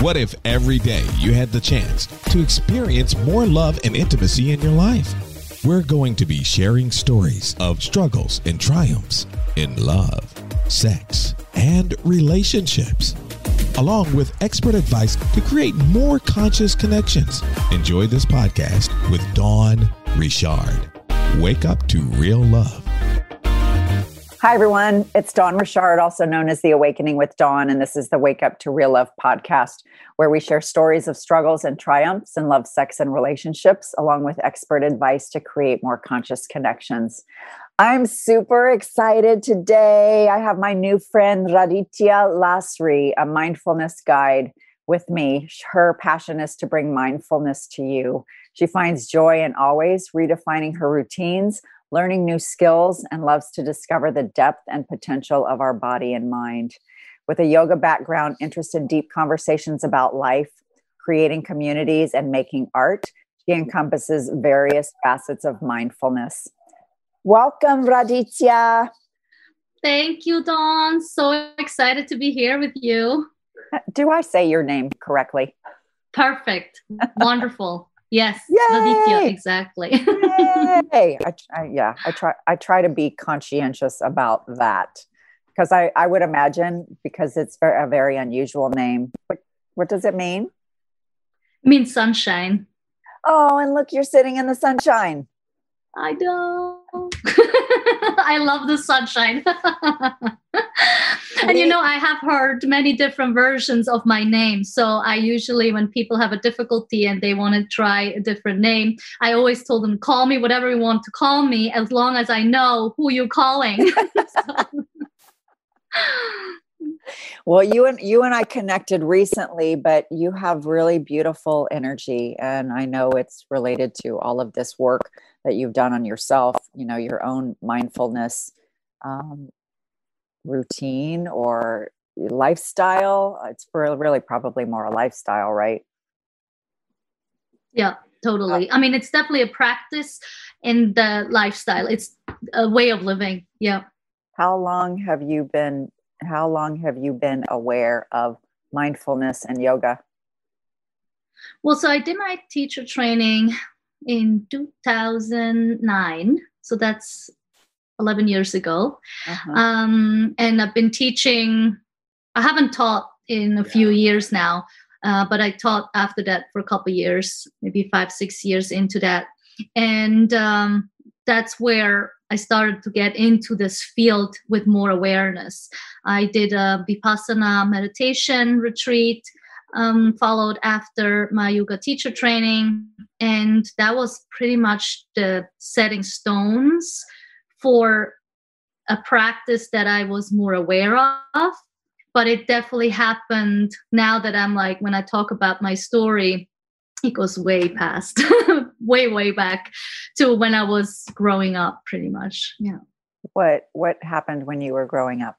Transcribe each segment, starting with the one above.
What if every day you had the chance to experience more love and intimacy in your life? We're going to be sharing stories of struggles and triumphs in love, sex, and relationships, along with expert advice to create more conscious connections. Enjoy this podcast with Dawn Richard. Wake up to real love. Hi, everyone. It's Dawn Richard, also known as The Awakening with Dawn, and this is the Wake Up to Real Love podcast, where we share stories of struggles and triumphs in love, sex, and relationships, along with expert advice to create more conscious connections. I'm super excited today. I have my new friend Raditya Lasri, a mindfulness guide, with me. Her passion is to bring mindfulness to you. She finds joy in always redefining her routines learning new skills, and loves to discover the depth and potential of our body and mind. With a yoga background, interest in deep conversations about life, creating communities, and making art, she encompasses various facets of mindfulness. Welcome, Raditya. Thank you, Dawn. So excited to be here with you. Do I say your name correctly? Perfect. Wonderful. Yes, Yay! exactly. Yay! I, I, yeah, I try. I try to be conscientious about that because I, I would imagine because it's a very unusual name. What, what does it mean? It means sunshine. Oh, and look, you're sitting in the sunshine. I know. I love the sunshine. and you know, I have heard many different versions of my name. So I usually, when people have a difficulty and they want to try a different name, I always told them, call me whatever you want to call me, as long as I know who you're calling. well you and you and i connected recently but you have really beautiful energy and i know it's related to all of this work that you've done on yourself you know your own mindfulness um, routine or lifestyle. It's really probably more a lifestyle right? Yeah totally. I mean it's definitely a practice in the lifestyle. It's a way of living. Yeah. How long have you been how long have you been aware of mindfulness and yoga well so i did my teacher training in 2009. So that's 11 years ago. Uh-huh. Um, and I've been teaching, I haven't taught in a few years now, uh, but I taught after that for a couple years, maybe five, six years into that. And um, that's where I started to get into this field with more awareness. I did a Vipassana meditation retreat um, followed after my yoga teacher training. And that was pretty much the setting stones for a practice that I was more aware of. But it definitely happened now that I'm like, when I talk about my story, it goes way past, way, way back to when I was growing up, pretty much. Yeah. What What happened when you were growing up?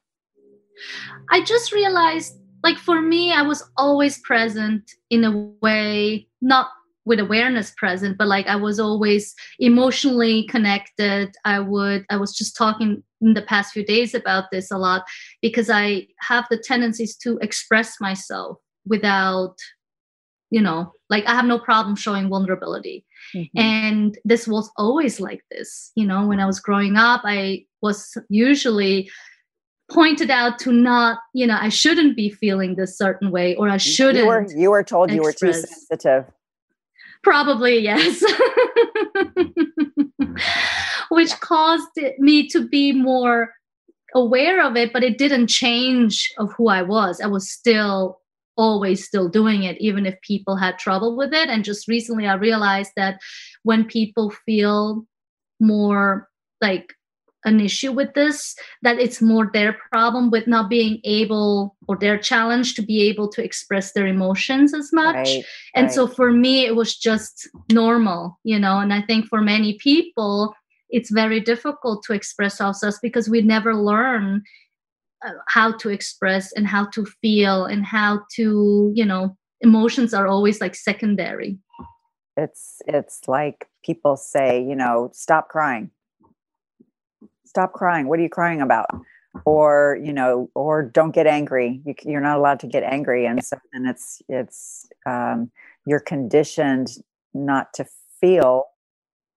I just realized like for me i was always present in a way not with awareness present but like i was always emotionally connected i would i was just talking in the past few days about this a lot because i have the tendencies to express myself without you know like i have no problem showing vulnerability mm-hmm. and this was always like this you know when i was growing up i was usually pointed out to not, you know, I shouldn't be feeling this certain way or I shouldn't. You were, you were told you were too sensitive. Probably, yes. Which caused me to be more aware of it, but it didn't change of who I was. I was still always still doing it, even if people had trouble with it. And just recently I realized that when people feel more like an issue with this that it's more their problem with not being able or their challenge to be able to express their emotions as much right, and right. so for me it was just normal you know and i think for many people it's very difficult to express ourselves because we never learn uh, how to express and how to feel and how to you know emotions are always like secondary. It's it's like people say you know stop crying. Stop crying. What are you crying about? Or you know or don't get angry. You, are not allowed to get angry. And so then it's it's um, you're conditioned not to feel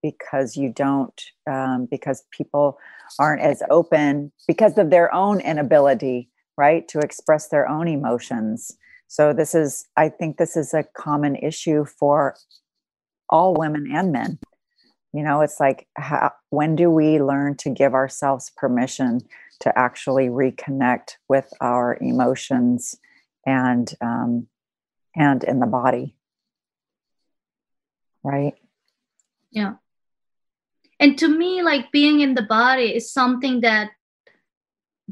because you don't um, because people aren't as open because of their own inability right to express their own emotions. So this is i think this is a common issue for all women and men. You know it's like how, when do we learn to give ourselves permission to actually reconnect with our emotions and um, and in the body? Right? Yeah and to me like being in the body is something that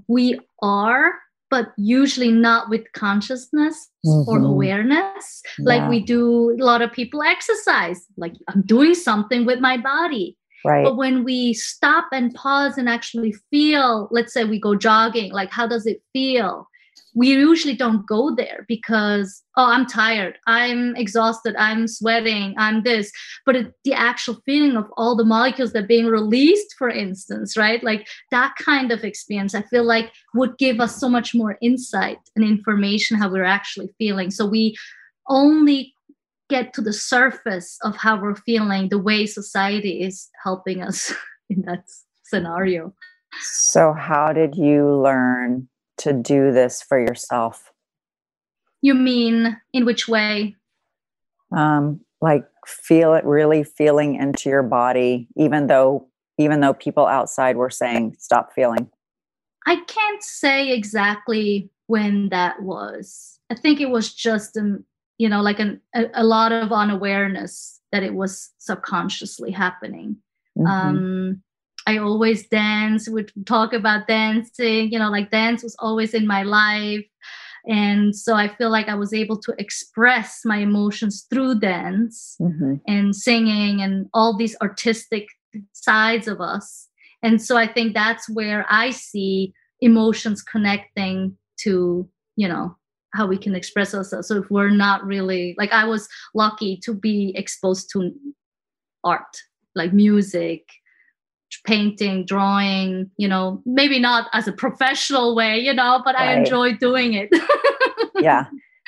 we are but usually not with consciousness mm-hmm. or awareness yeah. like we do a lot of people exercise like i'm doing something with my body Right. But when we stop and pause and actually feel, let's say we go jogging, like how does it feel? We usually don't go there because, oh, I'm tired, I'm exhausted, I'm sweating, I'm this. But it, the actual feeling of all the molecules that are being released, for instance, right? Like that kind of experience, I feel like would give us so much more insight and information how we're actually feeling. So we only get to the surface of how we're feeling the way society is helping us in that scenario so how did you learn to do this for yourself? You mean in which way? Um like feel it really feeling into your body even though even though people outside were saying stop feeling. I can't say exactly when that was. I think it was just um, you know like an, a, a lot of unawareness that it was subconsciously happening. Mm-hmm. um i always dance would talk about dancing you know like dance was always in my life and so i feel like i was able to express my emotions through dance mm-hmm. and singing and all these artistic sides of us and so i think that's where i see emotions connecting to you know how we can express ourselves. So if we're not really like I was lucky to be exposed to art, like music, painting, drawing, you know, maybe not as a professional way, you know, but right. I enjoy doing it. yeah.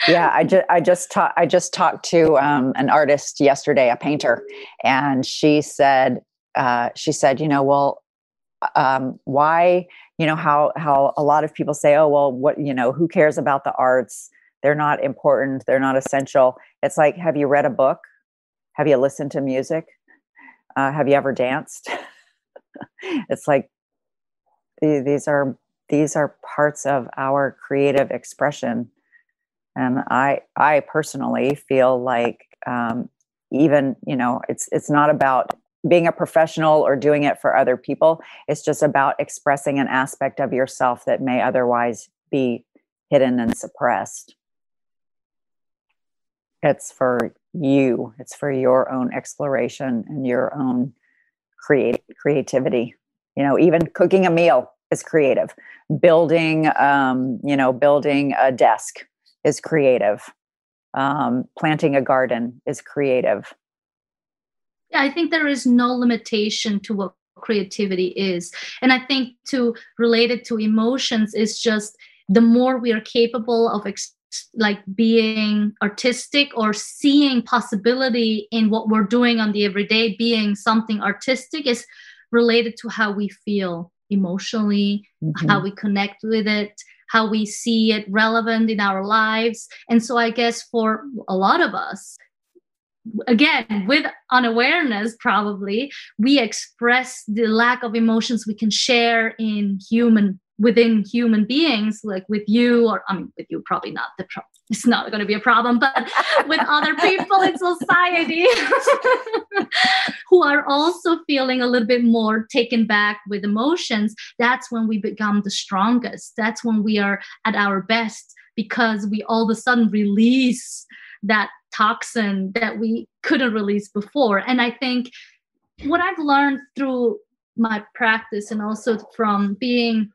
Yeah, I just I just talked I just talked to um, an artist yesterday, a painter, and she said uh, she said, you know, well, um, why you know how how a lot of people say oh well what you know who cares about the arts they're not important they're not essential it's like have you read a book have you listened to music uh, have you ever danced it's like these are these are parts of our creative expression and i i personally feel like um, even you know it's it's not about being a professional or doing it for other people. It's just about expressing an aspect of yourself that may otherwise be hidden and suppressed. It's for you, it's for your own exploration and your own create creativity. You know, even cooking a meal is creative. Building, um, you know, building a desk is creative. Um, planting a garden is creative yeah, I think there is no limitation to what creativity is. And I think to relate it to emotions is just the more we are capable of ex- like being artistic or seeing possibility in what we're doing on the everyday being something artistic is related to how we feel emotionally mm-hmm. how we connect with it how we see it relevant in our lives and so i guess for a lot of us again with unawareness probably we express the lack of emotions we can share in human within human beings like with you or i mean with you probably not the pro- it's not going to be a problem but with other people in society who are also feeling a little bit more taken back with emotions that's when we become the strongest that's when we are at our best because we all of a sudden release that toxin that we couldn't release before. And I think what I've learned through my practice and also from being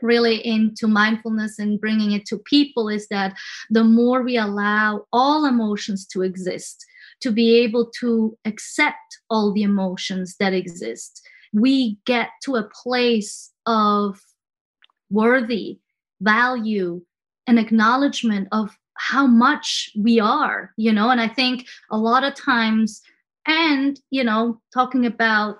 really into mindfulness and bringing it to people is that the more we allow all emotions to exist, to be able to accept all the emotions that exist, we get to a place of worthy value and acknowledgement of how much we are you know? And i think a lot of times and you know talking about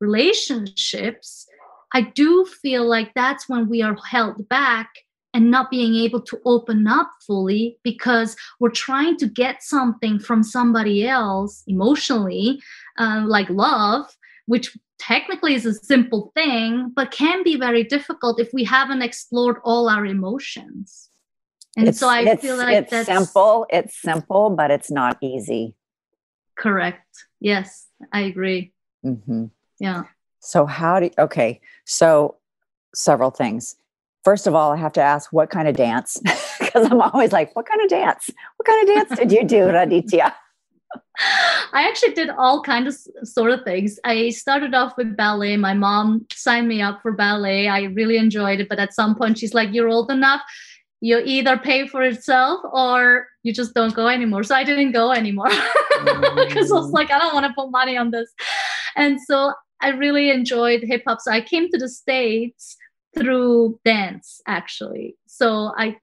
relationships i do feel like that's when we are held back and not being able to open up fully because we're trying to get something from somebody else emotionally uh, like love which technically is a simple thing but can be very difficult if we haven't explored all our emotions. And it's, so i it's, feel like it's that's simple it's simple but it's not easy. Correct. Yes i agree. Mm-hmm. yeah so how do you, okay so several things first of all i have to ask what kind of dance because i'm always like what kind of dance what kind of dance did you do raditya I actually did all kind of sort of things. I started off with ballet. My mom signed me up for ballet. I really enjoyed it, but at some point she's like, "You're old enough you either pay for itself or you just don't go anymore. So I didn't go anymore because I was mm. like, I don't want to put money on this. And so I really enjoyed hip hop. So I came to the States through dance, actually. So I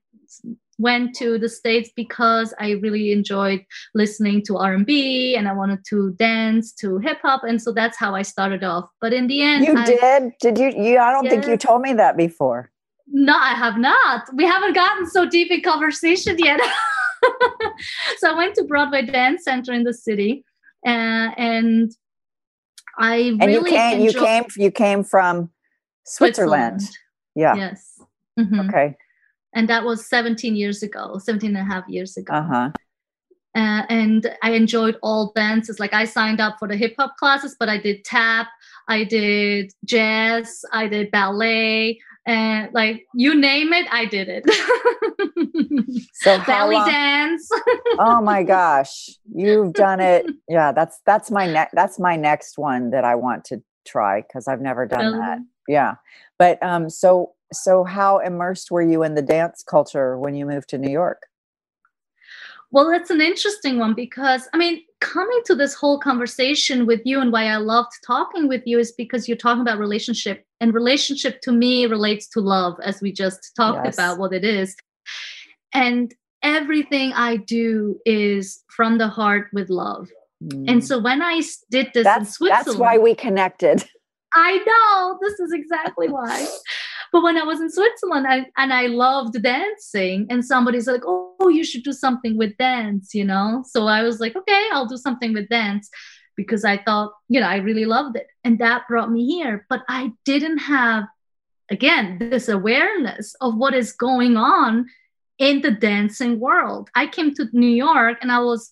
went to the states because i really enjoyed listening to r&b and i wanted to dance to hip hop and so that's how i started off but in the end you I, did did you you i don't think you told me that before no, I have not. We haven't gotten so deep in conversation yet. so I went to Broadway Dance Center in the city, uh, and I and you came you came you came from Switzerland. Switzerland. Yeah. Yes. Mm-hmm. Okay. And that was 17 years ago, 17 and a half years ago. Uh-huh. Uh, and I enjoyed all dances. Like I signed up for the hip hop classes, but I did tap, I did jazz, I did ballet, and like you name it, I did it. so belly long? dance. oh my gosh, you've done it. Yeah, that's that's my next that's my next one that I want to try because I've never done really? that. Yeah, but um, so so how immersed were you in the dance culture when you moved to New York? Well, it's an interesting one because I mean, coming to this whole conversation with you and why I loved talking with you is because you're talking about relationship, and relationship to me relates to love, as we just talked yes. about what it is. And everything I do is from the heart with love. Mm. And so when I did this that's, in Switzerland, that's why we connected. I know this is exactly why. But when I was in Switzerland I, and I loved dancing, and somebody's like, oh, you should do something with dance, you know? So I was like, okay, I'll do something with dance because I thought, you know, I really loved it. And that brought me here. But I didn't have, again, this awareness of what is going on in the dancing world. I came to New York and I was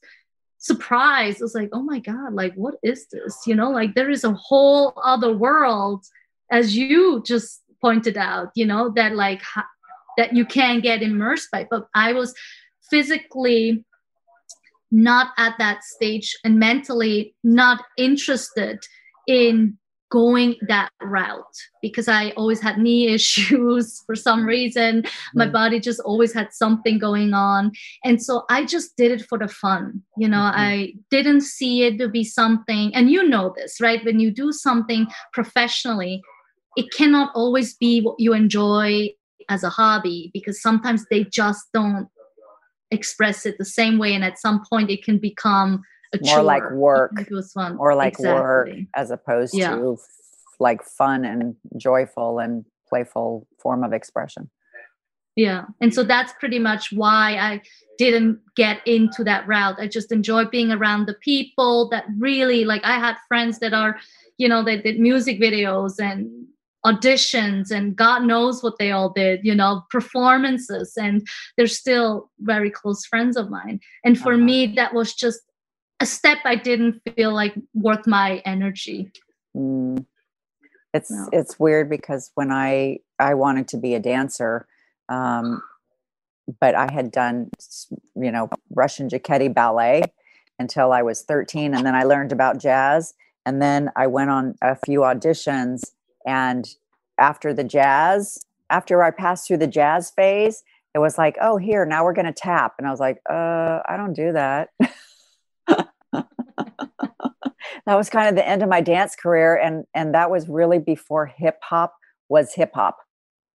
surprised. I was like, oh my God, like, what is this? You know, like there is a whole other world, as you just pointed out you know that like that you can get immersed by but i was physically not at that stage and mentally not interested in going that route because I always had knee issues for some reason. My mm-hmm. body just always had something going on. And so I just did it for the fun. You know, mm-hmm. I didn't see it to be something, and you know this, right? When you do something professionally, it cannot always be what you enjoy as a hobby because sometimes they just don't express it the same way and at some point it can become a more chore. like work it was fun or like exactly. work as opposed yeah. to like fun and joyful and playful form of expression yeah and so that's pretty much why i didn't get into that route i just enjoy being around the people that really like i had friends that are you know they did music videos and auditions and God knows what they all did, you know, performances, and they're still very close friends of mine. And for uh-huh. me, that was just a step I didn't feel like worth my energy. Mm. It's no. it's weird because when I I wanted to be a dancer, um, but I had done you know Russian Cecchetti ballet until I was 13, and then I learned about jazz, and then I went on a few auditions and after the jazz, after I passed through the jazz phase, it was like, oh, here, now we're going to tap. And I was like, uh, I don't do that. that was kind of the end of my dance career. And, and that was really before hip hop was hip hop.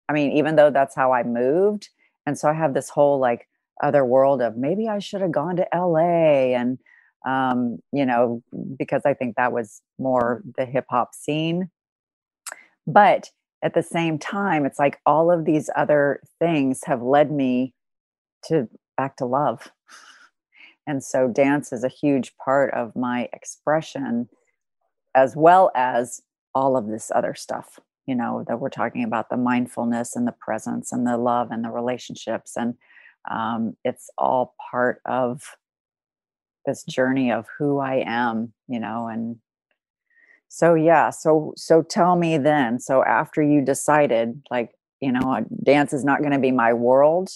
I mean, even though that's how I moved. And so I have this whole like other world of maybe I should have gone to LA and, um, you know, because I think that was more the hip hop scene. But at the same time, it's like all of these other things have led me to back to love. And so dance is a huge part of my expression, as well as all of this other stuff, you know, that we're talking about the mindfulness and the presence and the love and the relationships. And um, it's all part of this journey of who I am, you know, and so yeah so so tell me then so after you decided like you know uh, dance is not going to be my world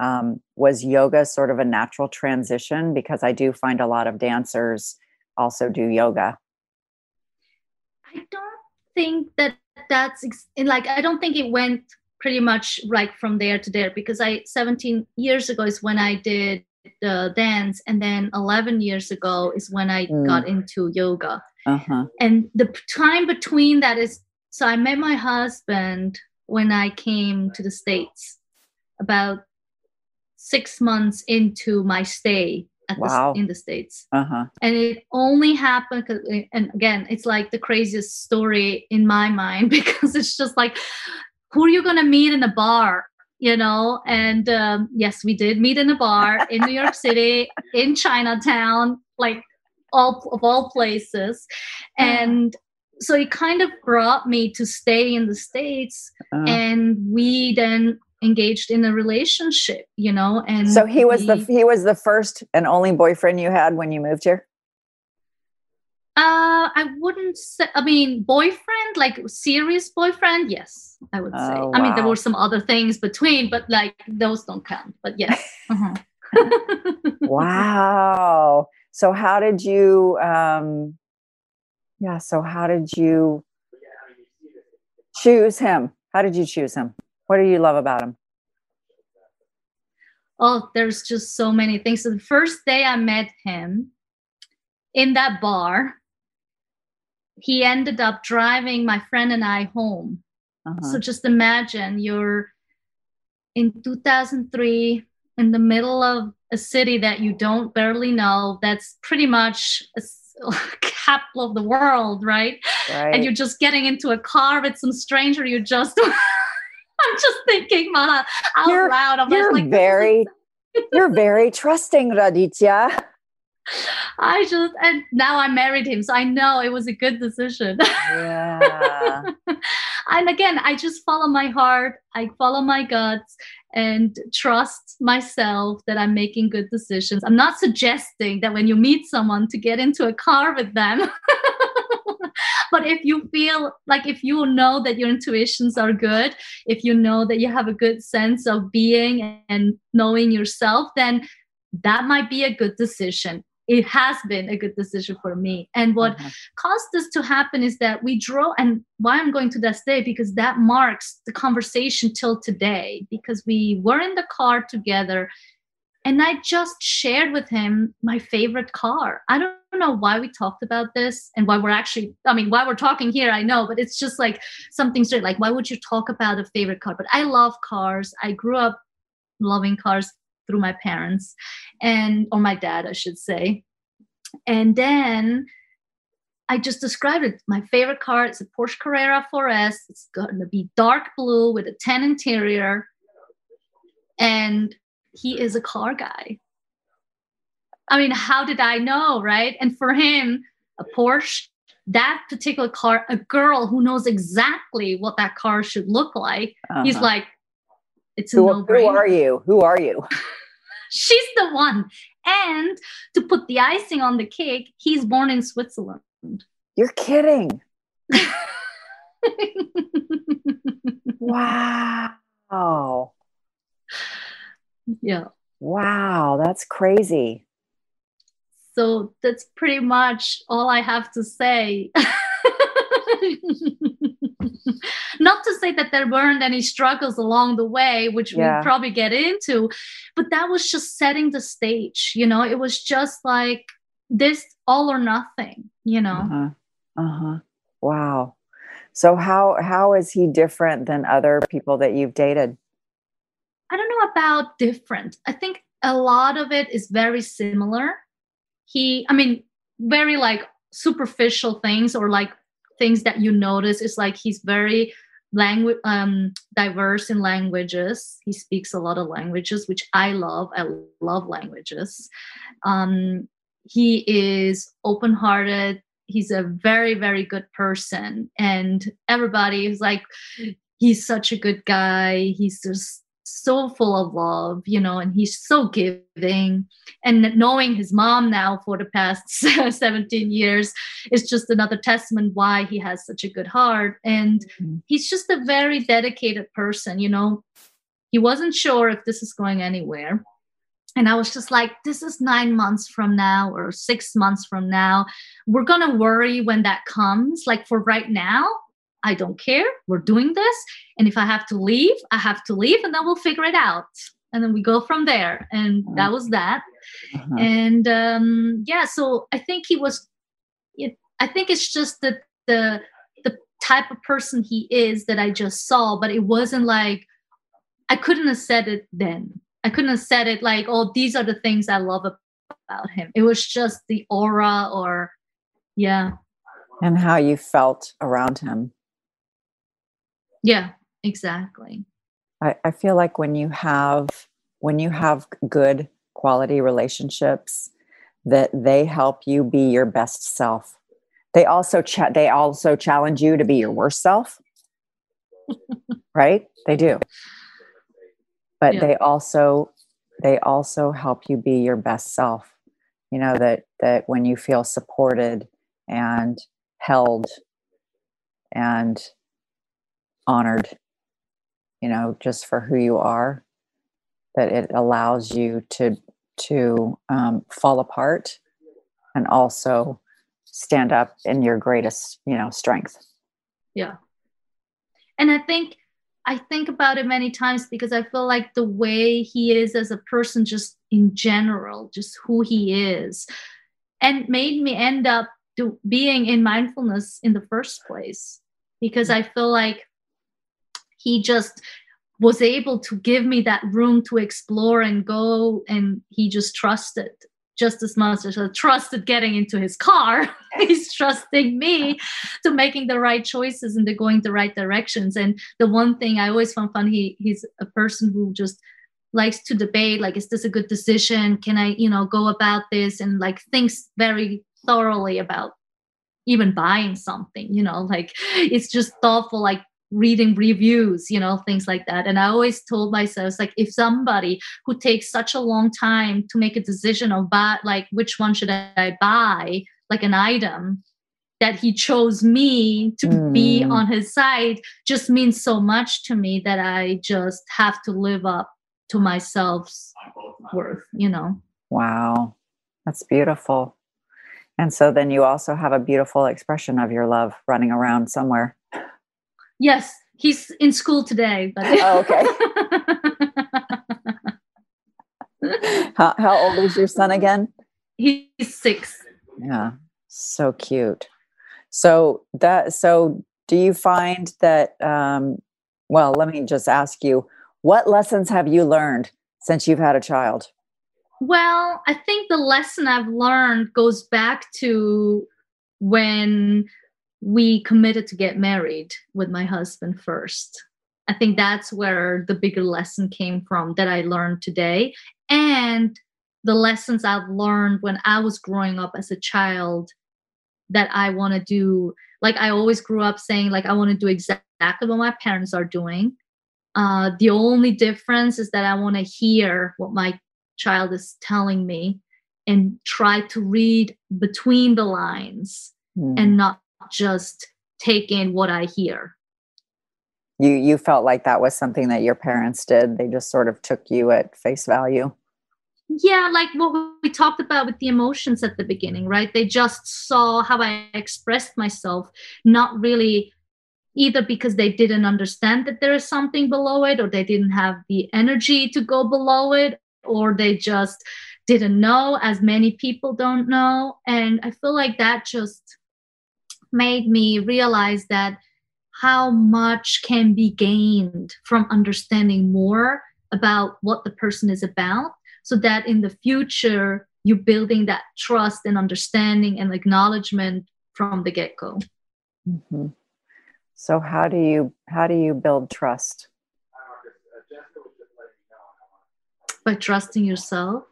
um, was yoga sort of a natural transition? Because i do find a lot of dancers also do yoga. I don't think that that's like i don't think it went pretty much like from there to there because i 17 years ago is when i did the dance and then 11 years ago is when i mm. got into yoga uh-huh. And the time between that is so I met my husband when I came to the States about six months into my stay wow. the, in the States. Uh-huh. And it only happened, and again, it's like the craziest story in my mind because it's just like, who are you going to meet in a bar? You know, and um, yes, we did meet in a bar in New York City, in Chinatown, like all of all places. And so it kind of brought me to stay in the states uh, and we then engaged in a relationship you know and so he was we, the he was the first and only boyfriend you had when you moved here uh i wouldn't say i mean boyfriend like serious boyfriend yes i would oh, say. Wow. i mean there were some other things between but like those don't count but yes. Uh-huh. wow. So how did you um yeah so how did you choose him? How did you choose him? What do you love about him? Oh there's just so many things. So the first day i met him in that bar he ended up driving my friend and i home uh-huh. so just imagine you're in 2003 in the middle of a city that you don't barely know that's pretty much a, capital of the world right? right and you're just getting into a car with some stranger you just i'm just thinking Mana, out you're, loud I'm you're like, very you're very trusting raditya I just and now I married him, so I know it was a good decision. Yeah. and again, I just follow my heart, I follow my guts, and trust myself that I'm making good decisions. I'm not suggesting that when you meet someone to get into a car with them. but if you feel like if you know that your intuitions are good, if you know that you have a good sense of being and knowing yourself, then that might be a good decision it has been a good decision for me. And what mm-hmm. caused this to happen is that we draw, and why I'm going to that day, because that marks the conversation till today, because we were in the car together. And I just shared with him my favorite car. I don't know why we talked about this and why we're actually, I mean, why we're talking here, I know, but it's just like something straight. Like, why would you talk about a favorite car? But I love cars. I grew up loving cars through my parents and or my dad i should say and then I just described it. My favorite car is a Porsche Carrera 4S. It's going to be dark blue with a tan interior. And he is a car guy. I mean, how did I know, right? And for him, a Porsche, that particular car, a girl who knows exactly what that car should look like, uh-huh. he's like, it's who, no-brainer. Who are you? Who are you? She's the one. And to put the icing on the cake, he's born in Switzerland. You're kidding. wow. Yeah. Wow, that's crazy. So that's pretty much all I have to say. Not to say that there weren't any struggles along the way, which yeah. we'll probably get into, but that was just setting the stage. You know, it was just like this all or nothing, you know. Uh-huh. Uh-huh. Wow. So how how is he different than other people that you've dated? I don't know about different. I think a lot of it is very similar. He, I mean, very like superficial things or like things that you notice is like he's very language um diverse in languages. He speaks a lot of languages which i love. I love languages. Um he is open hearted he's a very very good person. And everybody is like he's such a good guy. He's just so full of love, you know, and he's so giving. And knowing his mom now for the past 17 years is just another testament why he has such a good heart. And mm-hmm. he's just a very dedicated person, you know. He wasn't sure if this is going anywhere. And I was just like, this is nine months from now or six months from now. We're going to worry when that comes. Like for right now, I don't care. We're doing this. And if I have to leave, I have to leave and then we'll figure it out. And then we go from there. And mm-hmm. that was that. Uh-huh. And um, yeah, so I think he was, it, I think it's just that the, the type of person he is that I just saw, but it wasn't like, I couldn't have said it then. I couldn't have said it like, oh, these are the things I love about him. It was just the aura or, yeah. And how you felt around him. Yeah, exactly. I, I feel like when you have when you have good quality relationships that they help you be your best self. They also cha- they also challenge you to be your worst self. right? They do. But yeah. they also they also help you be your best self. You know that that when you feel supported and held and honored, you know, just for who you are, that it allows you to to um, fall apart and also stand up in your greatest, you know, strength. Yeah. And I think I think about it many times because I feel like the way he is as a person, just in general, just who he is, and made me end up do, being in mindfulness in the first place. Because I feel like he just was able to give me that room to explore and go and he just trusted just as much as I trusted getting into his car. He's trusting me to making the right choices and to going the right directions. And the one thing I always found fun, he he's a person who just likes to debate, like, is this a good decision? Can I, you know, go about this? And like thinks very thoroughly about even buying something, you know, like it's just thoughtful, like reading reviews you know things like that. And i always told myself like if somebody who takes such a long time to make a decision of buy like which one should i buy like an item that he chose me to mm. be on his side just means so much to me that i just have to live up to my self's worth you know? Wow. That's beautiful. And so then you also have a beautiful expression of your love running around somewhere Yes, he's in school today. But oh, okay. how, how old is your son again? He's six. Yeah, so cute. So that so do you find that? Um, well, let me just ask you: What lessons have you learned since you've had a child? Well, I think the lesson I've learned goes back to when we committed to get married with my husband first. I think that's where the bigger lesson came from that I learned today. And the lessons I've learned when I was growing up as a child that I want to do. Like I always grew up saying, like, I want to do exactly what my parents are doing. Uh, the only difference is that I want to hear what my child is telling me and try to read between the lines mm. and not just take in what I hear. You you felt like that was something that your parents did. They just sort of took you at face value. Yeah, like what we talked about with the emotions at the beginning, right? They just saw how I expressed myself, not really either because they didn't understand that there is something below it or they didn't have the energy to go below it or they just didn't know as many people don't know and i feel like that just made me realize that how much can be gained from understanding more about what the person is about so that in the future you're building that trust and understanding and acknowledgement from the get-go. Mm-hmm. so how do you how do you build trust? By trusting yourself.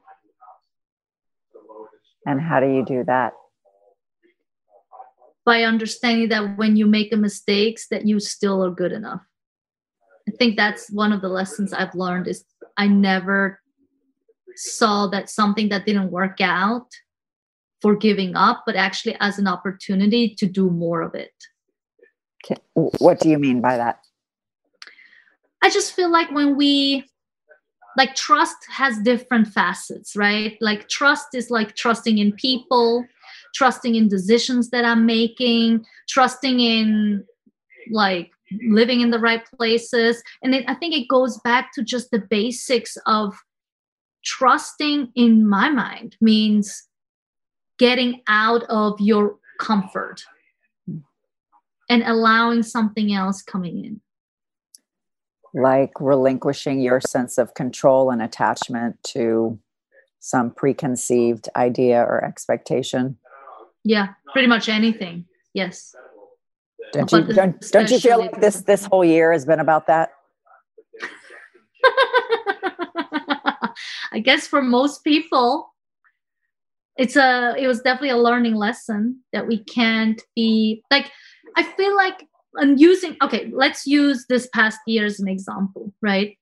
And how do you do that by understanding that when you make a mistakes that you still are good enough. I think that's one of the lessons i've learned is i never saw that something that didn't work out for giving up but actually as an opportunity to do more of it. What do you mean by that? I just feel like when we like trust has different facets right? Like trust is like trusting in people trusting in decisions that I'm making, trusting in like living in the right places. And I think it goes back to just the basics of trusting in my mind means getting out of your comfort and allowing something else coming in like relinquishing your sense of control and attachment to some preconceived idea or expectation yeah pretty much anything. Yes. Don't you don't, don't you feel like this this whole year has been about that? I guess for most people it's a it was definitely a learning lesson that we can't be like i feel like i'm using okay let's use this past year as an example right?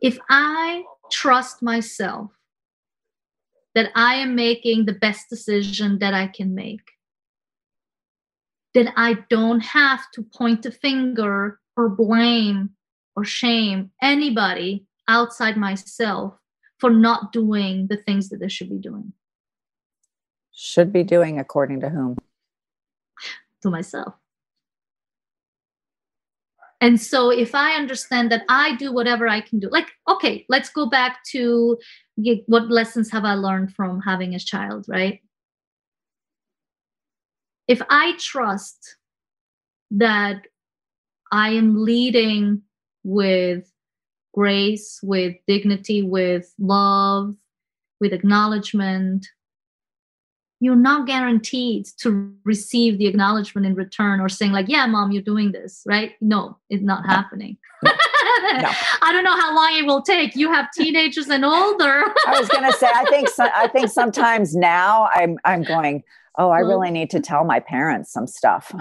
If i trust myself that I am making the best decision that I can make. That I don't have to point a finger or blame or shame anybody outside myself for not doing the things that they should be doing. Should be doing according to whom? To myself. And so if I understand that I do whatever I can do, like, okay, let's go back to what lessons have I learned from having a child, right? If I trust that I am leading with grace, with dignity, with love, with acknowledgement, you're not guaranteed to receive the acknowledgement in return or saying like yeah mom you're doing this right no it's not happening no. i don't know how long it will take. You have teenagers and older. I was going to say i think so, i think sometimes now i'm i'm going oh i mm-hmm. really need to tell my parents some stuff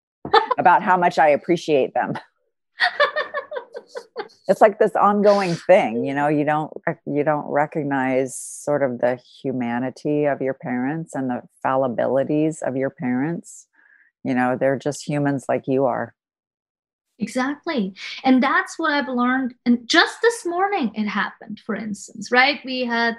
about how much i appreciate them. It's like this ongoing thing you know you don't you don't recognize sort of the humanity of your parents and the fallibilities of your parents. You know they're just humans like you are exactly and that's what i've learned and just this morning it happened for instance right we had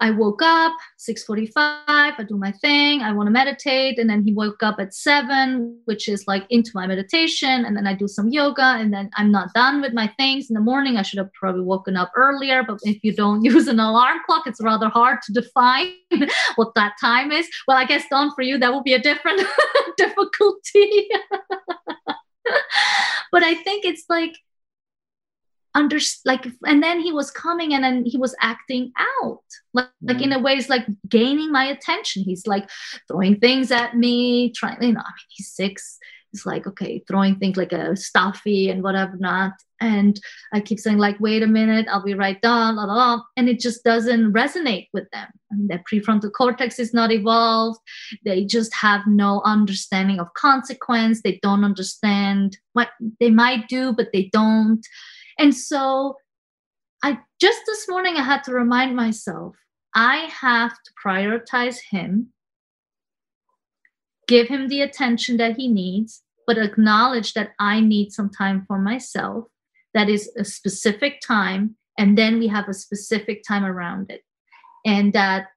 I woke up 6:45. I do my thing. I want to meditate, and then he woke up at seven, which is like into my meditation, and then I do some yoga, and then I'm not done with my things in the morning. I should have probably woken up earlier, but if you don't use an alarm clock, it's rather hard to define what that time is. Well, I guess Dawn for you that will be a different difficulty. but I think it's like under like and then he was coming and then he was acting out. Like, like in mm-hmm. a way it's like gaining my attention. He's like throwing things at me trying you know i mean he's six he's like okay throwing things like a stuffy and whatever not. And i keep saying like wait a minute i'll be right down and it just doesn't resonate with them. I mean, their prefrontal cortex is not evolved. They just have no understanding of consequence. They don't understand what they might do but they don't. And so I just this morning I had to remind myself I have to prioritize him, give him the attention that he needs, but acknowledge that I need some time for myself. That is a specific time, and then we have a specific time around it. And that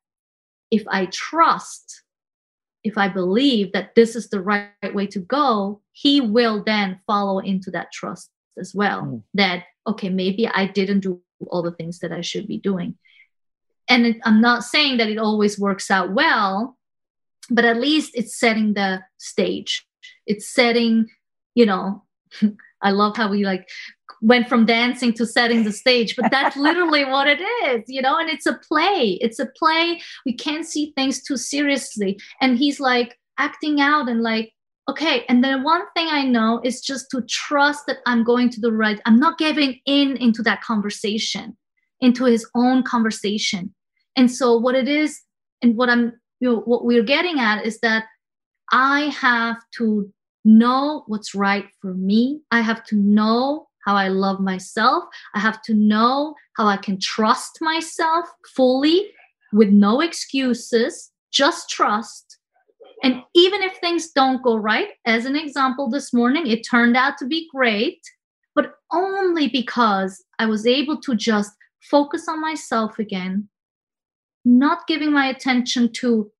if I trust, if I believe that this is the right way to go, he will then follow into that trust as well mm. that okay maybe i didn't do all the things that i should be doing and it, i'm not saying that it always works out well but at least it's setting the stage it's setting you know i love how we like went from dancing to setting the stage but that's literally what it is you know and it's a play. It's a play. We can't see things too seriously. And he's like acting out and like okay and then one thing i know is just to trust that i'm going to the right i'm not giving in into that conversation into his own conversation. And so what it is and what i'm you know what we're getting at is that i have to know what's right for me. I have to know how i love myself. I have to know how i can trust myself fully with no excuses just trust. And even if things don't go right, as an example this morning, it turned out to be great, but only because I was able to just focus on myself again, not giving my attention to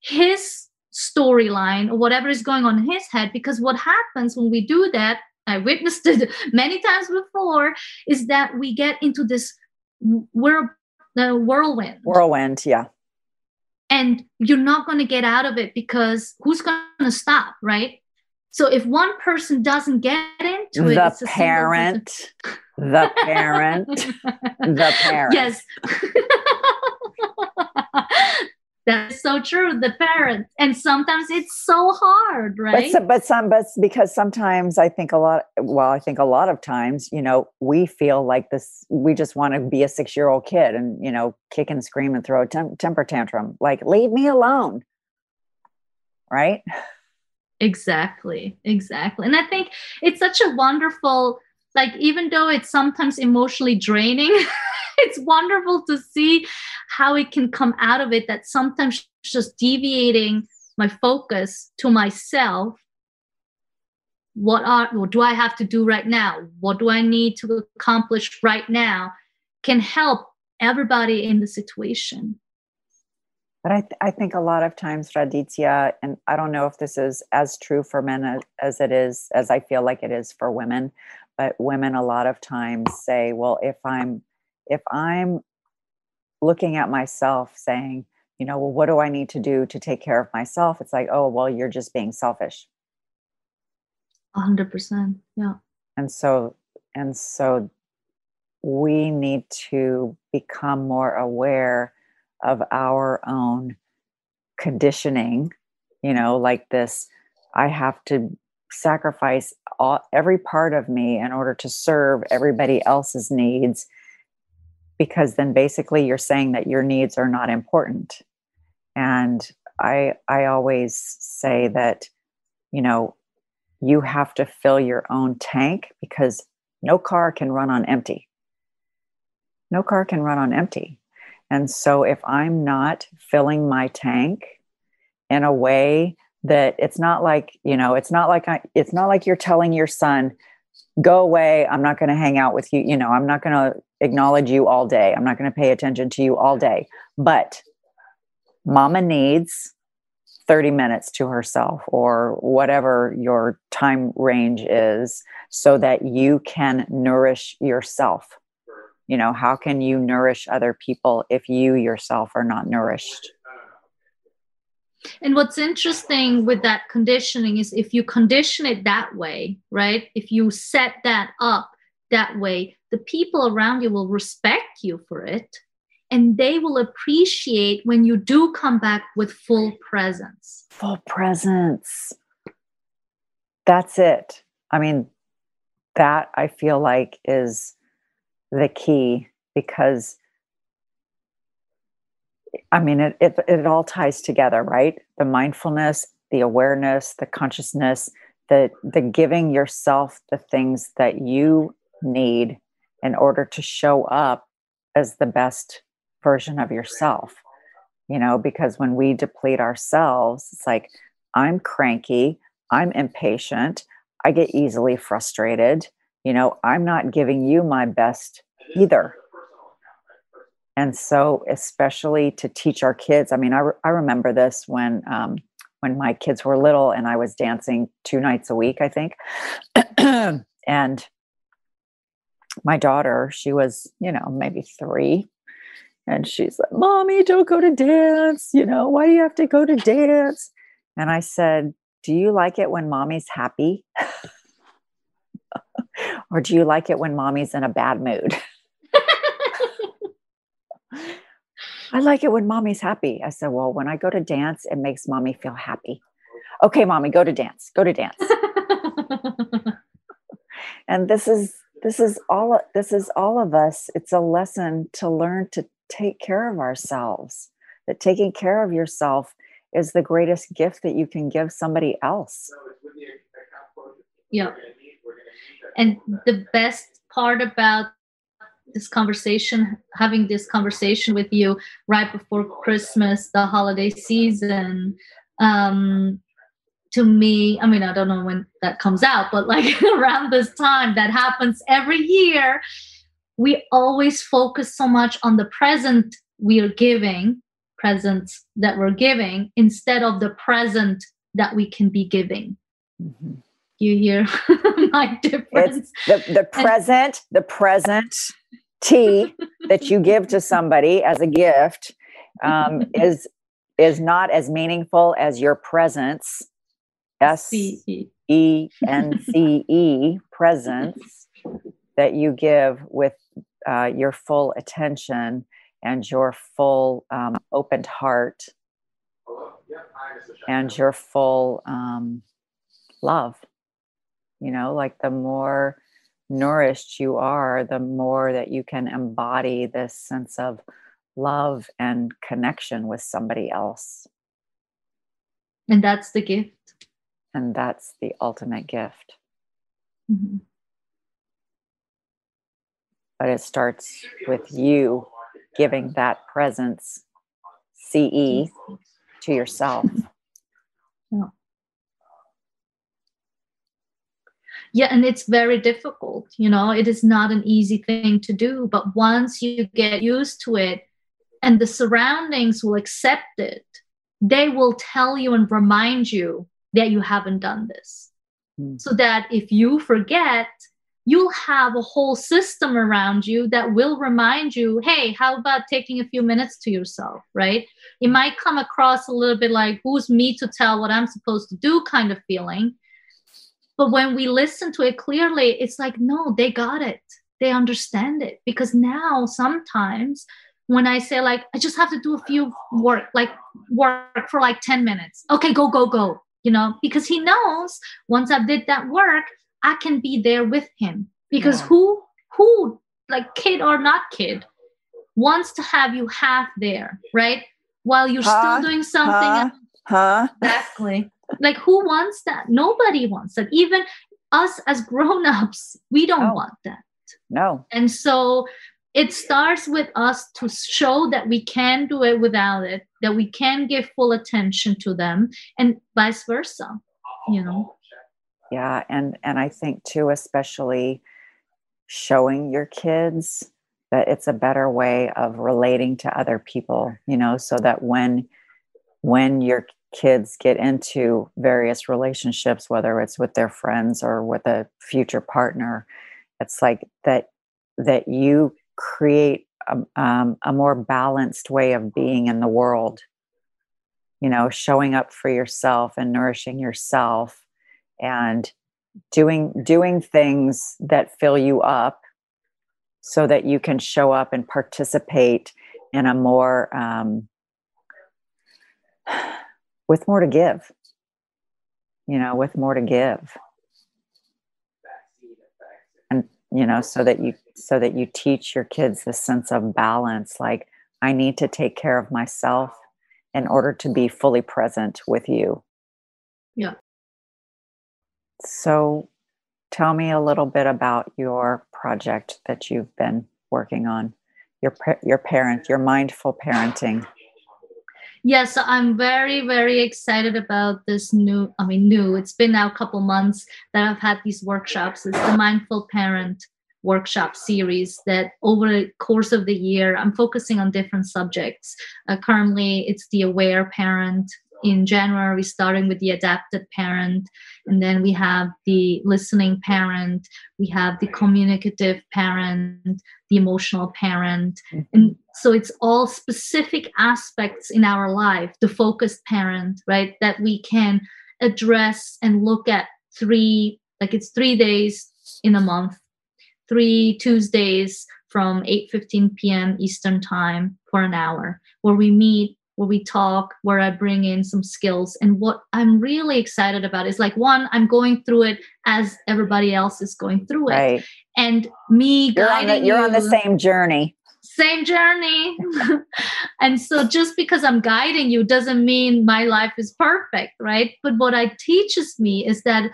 his storyline or whatever is going on in his head. Because what happens when we do that, I witnessed it many times before, is that we get into this whirl, the uh, whirlwind. Whirlwind, yeah. And you're not going to get out of it because who's going to stop right? So if one person doesn't get into it the parent. The parent. The parent. Yes that's so true the parents, and sometimes it's so hard right? but, but some but because sometimes i think a lot well i think a lot of times you know we feel like this we just want to be a six year old kid and you know kick and scream and throw a tem- temper tantrum. Like leave me alone. Right? Exactly exactly. And i think it's such a wonderful like even though it's sometimes emotionally draining it's wonderful to see how it can come out of it that sometimes just deviating my focus to myself. What are what do i have to do right now? What do i need to accomplish right now can help everybody in the situation but I, th- I think a lot of times raditya and i don't know if this is as true for men as, as it is as i feel like it is for women but women a lot of times say well if i'm if i'm looking at myself saying you know well what do i need to do to take care of myself it's like oh well you're just being selfish. A 100% yeah. And so and so we need to become more aware of our own conditioning you know like this i have to sacrifice all, every part of me in order to serve everybody else's needs because then basically you're saying that your needs are not important. And i i always say that you know you have to fill your own tank because no car can run on empty. No car can run on empty and so if i'm not filling my tank in a way that it's not like you know it's not like I, it's not like you're telling your son go away. I'm not going to hang out with you you know i'm not going to acknowledge you all day. I'm not going to pay attention to you all day. But mama needs 30 minutes to herself or whatever your time range is so that you can nourish yourself you know how can you nourish other people if you yourself are not nourished and what's interesting with that conditioning is if you condition it that way, right? If you set that up that way, the people around you will respect you for it and they will appreciate when you do come back with full presence. Full presence. That's it. I mean, that I feel like is the key because I mean, it, it, it all ties together, right? The mindfulness, the awareness, the consciousness, the, the giving yourself the things that you need in order to show up as the best version of yourself. You know, because when we deplete ourselves, it's like, I'm cranky, I'm impatient, I get easily frustrated. You know, I'm not giving you my best either. And so especially to teach our kids i mean i, re- I remember this when um, when my kids were little and i was dancing two nights a week i think. And my daughter she was you know maybe three. And she's like mommy don't go to dance. You know why do you have to go to dance? And i said do you like it when mommy's happy? or do you like it when mommy's in a bad mood? I like it when mommy's happy. I said, Well, when I go to dance, it makes mommy feel happy. Okay, mommy, go to dance. Go to dance. and this is this is all this is all of us. It's a lesson to learn to take care of ourselves. That taking care of yourself is the greatest gift that you can give somebody else. Yeah. And the best part about this conversation, having this conversation with you right before Christmas, the holiday season, um, to me, I mean, I don't know when that comes out, but like around this time, that happens every year. We always focus so much on the present we are giving, presents that we're giving, instead of the present that we can be giving. Mm-hmm. You hear my difference? It's the, the present, the present tea that you give to somebody as a gift um, is is not as meaningful as your presence S E N C E presence that you give with uh, your full attention and your full um, opened heart and your full um, love. You know, like the more nourished you are, the more that you can embody this sense of love and connection with somebody else. And that's the gift. And that's the ultimate gift. Mm-hmm. But it starts with you giving that presence, CE, to yourself. Yeah and it's very difficult you know it is not an easy thing to do but once you get used to it and the surroundings will accept it they will tell you and remind you that you haven't done this. Mm. so that if you forget you'll have a whole system around you that will remind you hey how about taking a few minutes to yourself right? It might come across a little bit like who's me to tell what i'm supposed to do? kind of feeling but when we listen to it clearly, it's like, no, they got it. They understand it. Because now sometimes when I say, like, I just have to do a few work, like work for like 10 minutes. Okay, go, go, go. You know, because he knows once I did that work, I can be there with him. Because yeah. who, who, like kid or not kid, wants to have you half there, right? While you're huh? still doing something. Huh? huh? Exactly like who wants that? Nobody wants that. Even us as grown-ups we don't oh, want that. No. And so it starts with us to show that we can do it without it that we can give full attention to them and vice versa you know? Yeah and and i think too especially showing your kids that it's a better way of relating to other people you know so that when when your kids get into various relationships, whether it's with their friends or with a future partner, it's like that that you create a, um, a more balanced way of being in the world. You know, showing up for yourself and nourishing yourself, and doing doing things that fill you up, so that you can show up and participate in a more um, with more to give you know with more to give. And you know so that you so that you teach your kids the sense of balance like i need to take care of myself in order to be fully present with you. Yeah. So tell me a little bit about your project that you've been working on your your parent your mindful parenting Yes, so I'm very, very excited about this new. I mean, new. It's been now a couple months that I've had these workshops. It's the Mindful Parent workshop series that over the course of the year i'm focusing on different subjects uh, currently it's the aware parent in January, we're starting with the adapted parent, and then we have the listening parent, we have the communicative parent, the emotional parent. Mm-hmm. And so it's all specific aspects in our life, the focused parent, right, that we can address and look at three like it's three days in a month three tuesdays from 8:15 p.m. Eastern time for an hour where we meet where we talk where I bring in some skills and what I'm really excited about is like one I'm going through it as everybody else is going through it Right. and me You're on guiding the, you're on the same journey. same journey. and so just because I'm guiding you doesn't mean my life is perfect, right? But what it teaches me is that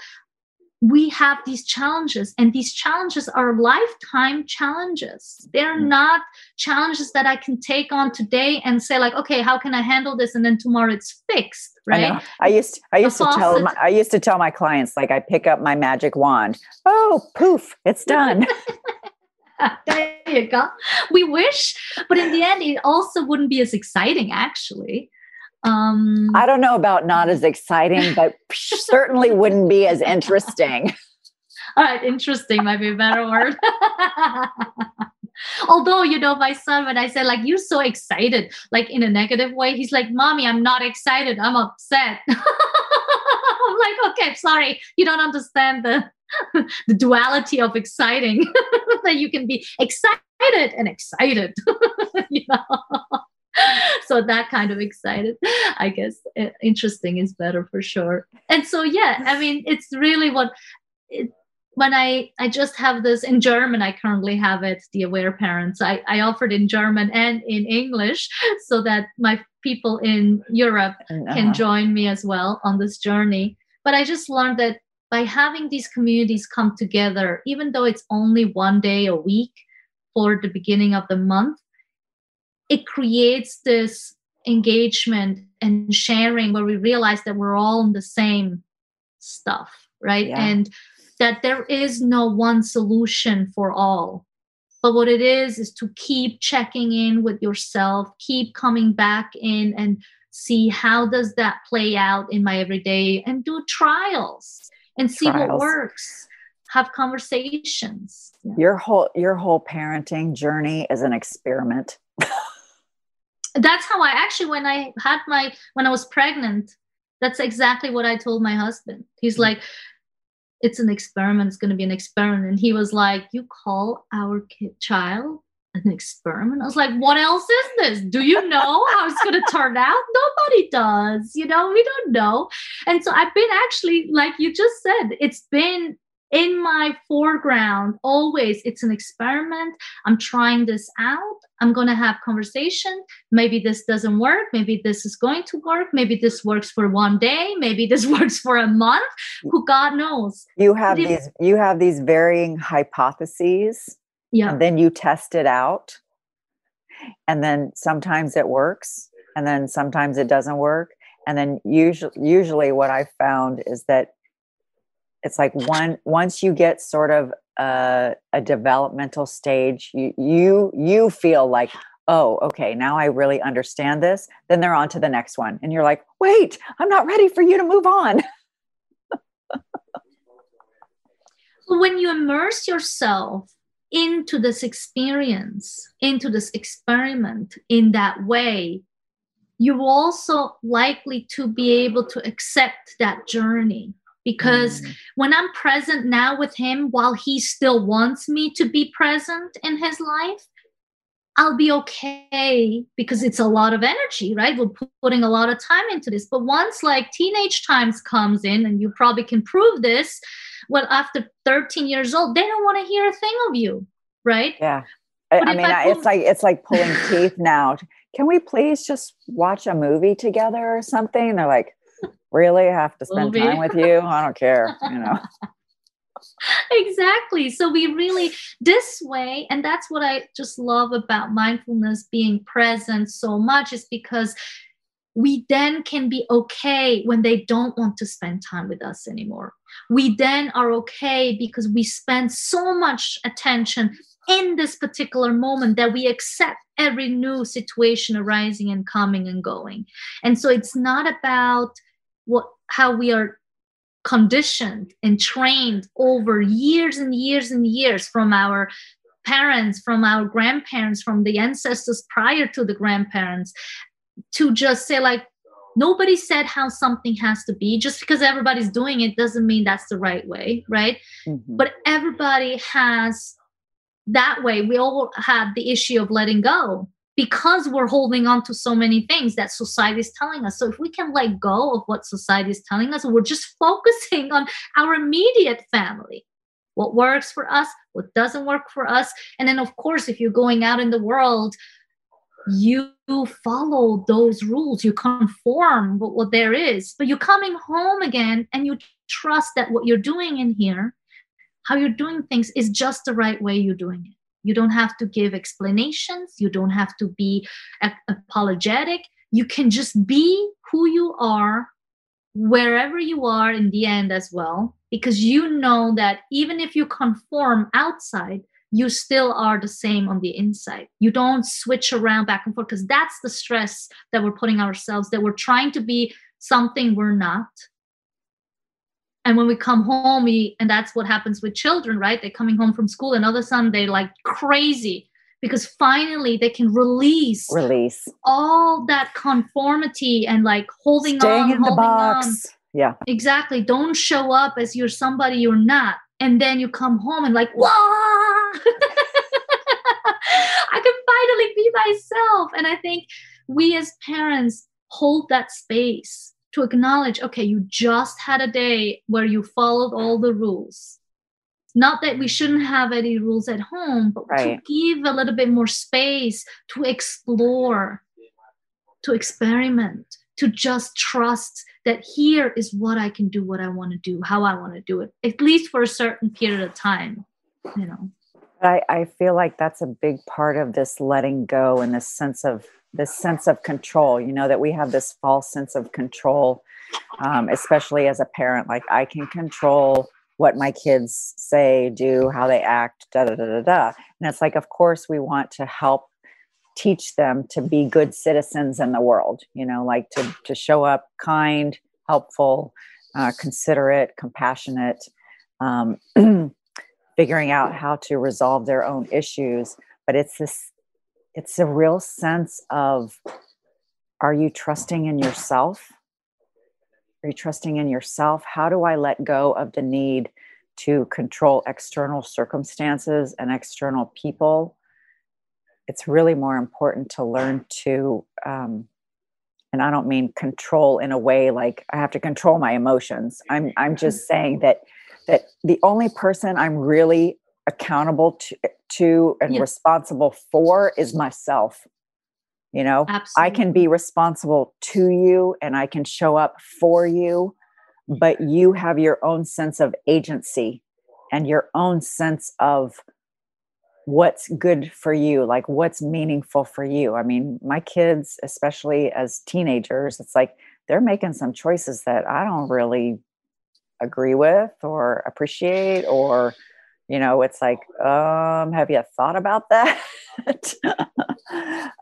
we have these challenges and these challenges are lifetime challenges. They're Mm. not challenges that i can take on today and say like okay how can i handle this? And then tomorrow it's fixed right? I used I used to tell my, I used to tell my clients like I pick up my magic wand. Oh, poof, it's done. there you go. We wish but in the end it also wouldn't be as exciting actually um I don't know about not as exciting, but certainly wouldn't be as interesting. All right, interesting might be a better word. Although, you know, my son, when I said, like, you're so excited, like in a negative way, he's like, Mommy, I'm not excited. I'm upset. I'm like, okay, sorry. You don't understand the, the duality of exciting, that you can be excited and excited, you know. so that kind of excited i guess uh, interesting is better for sure and so yeah i mean it's really what it, when I I just have this in German, I currently have it, the aware parents. I, I offered in German and in English so that my people in Europe can Uh-huh. join me as well on this journey. But I just learned that by having these communities come together, even though it's only one day a week for the beginning of the month, it creates this engagement and sharing where we realize that we're all in the same stuff, right? Yeah. And that there is no one solution for all. But what it is, is to keep checking in with yourself, keep coming back in and see how does that play out in my everyday and do trials and see what works have conversations Yeah. Your whole your whole parenting journey is an experiment. That's how i actually when i had my when i was pregnant that's exactly what i told my husband. He's hmm. like it's an experiment. It's going to be an experiment. And he was like you call our kid child an experiment? I was like what else is this? Do you know how it's going to turn out? Nobody does you know? We don't know. And so i've been actually like you just said it's been in my foreground always it's an experiment. I'm trying this out. I'm going to have conversation. Maybe this doesn't work. Maybe this is going to work. Maybe this works for one day. Maybe this works for a month. Who god knows? You have if- these you have these varying hypotheses. Yeah. And then you test it out. And then sometimes it works. And then sometimes it doesn't work. And then usually usually what I found is that it's like one once you get sort of a, a developmental stage, you you you feel like, oh, okay, now I really understand this. Then they're on to the next one. And you're like, wait, I'm not ready for you to move on. when you immerse yourself into this experience, into this experiment in that way, you're also likely to be able to accept that journey. Because Mm. when I'm present now with him, while he still wants me to be present in his life, I'll be okay because it's a lot of energy, right? We're putting a lot of time into this. But once like teenage times comes in, and you probably can prove this, well, after 13 years old, they don't want to hear a thing of you, right? Yeah. I, I mean, I pull- it's like it's like pulling teeth now. Can we please just watch a movie together or something? They're like, really? Have to spend Movie. time with you? I don't care. You know. exactly so we really this way and that's what i just love about mindfulness being present so much is because we then can be okay when they don't want to spend time with us anymore we then are okay because we spend so much attention in this particular moment that we accept every new situation arising and coming and going and so it's not about what how we are conditioned and trained over years and years and years from our parents, from our grandparents, from the ancestors prior to the grandparents, to just say, like, Nobody said how something has to be. Just because everybody's doing it doesn't mean that's the right way, right? Mm-hmm. But everybody has that way. We all have the issue of letting go because we're holding on to so many things that society is telling us. So if we can let go of what society is telling us, we're just focusing on our immediate family. What works for us, what doesn't work for us. And then, of course, if you're going out in the world, you follow those rules, you conform with what there is, but you're coming home again and you trust that what you're doing in here, how you're doing things, is just the right way you're doing it you don't have to give explanations. You don't have to be apologetic. You can just be who you are wherever you are in the end as well, because you know that even if you conform outside, you still are the same on the inside. You don't switch around back and forth because that's the stress that we're putting ourselves, that we're trying to be something we're not and when we come home we and that's what happens with children right? They're coming home from school and all of a sudden they're like crazy because finally they can release release. all that conformity and like holding Staying on in holding the box. on yeah. Exactly. Don't show up as you're somebody you're not. And then you come home and like wow i can finally be myself. And i think we as parents hold that space to acknowledge okay you just had a day where you followed all the rules not that we shouldn't have any rules at home but right. to give a little bit more space to explore to experiment to just trust that here is what i can do what i want to do how i want to do it at least for a certain period of time you know I, I feel like that's a big part of this letting go and this sense of this sense of control you know that we have this false sense of control um, especially as a parent like i can control what my kids say do how they act da da da da da. And it's like of course we want to help teach them to be good citizens in the world you know like to to show up kind helpful uh, considerate compassionate um, figuring out how to resolve their own issues. But it's this it's a real sense of are you trusting in yourself? Are you trusting in yourself? How do I let go of the need to control external circumstances and external people? It's really more important to learn to, um, and I don't mean control in a way like I have to control my emotions. I'm I'm just saying that that the only person I'm really accountable to, to and responsible for is myself you know? Absolutely. i can be responsible to you and i can show up for you but you have your own sense of agency and your own sense of what's good for you like what's meaningful for you. I mean my kids especially as teenagers it's like they're making some choices that i don't really agree with or appreciate or you know it's like um have you thought about that?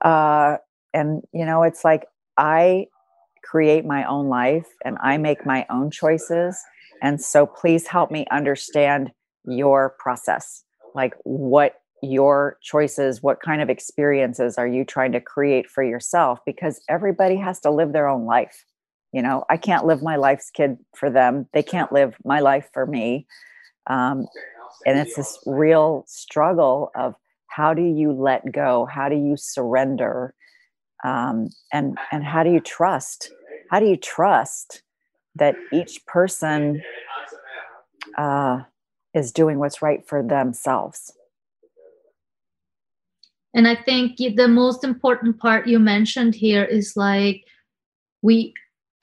Uh and you know it's like i create my own life and i make my own choices. And so please help me understand your process. Like what your choices what kind of experiences are you trying to create for yourself? Because everybody has to live their own life. You know i can't live my life's kid for them. They can't live my life for me. Um, and it's this real struggle of how do you let go? How do you surrender? Um, and and how do you trust? How do you trust that each person uh, is doing what's right for themselves? And i think the most important part you mentioned here is like we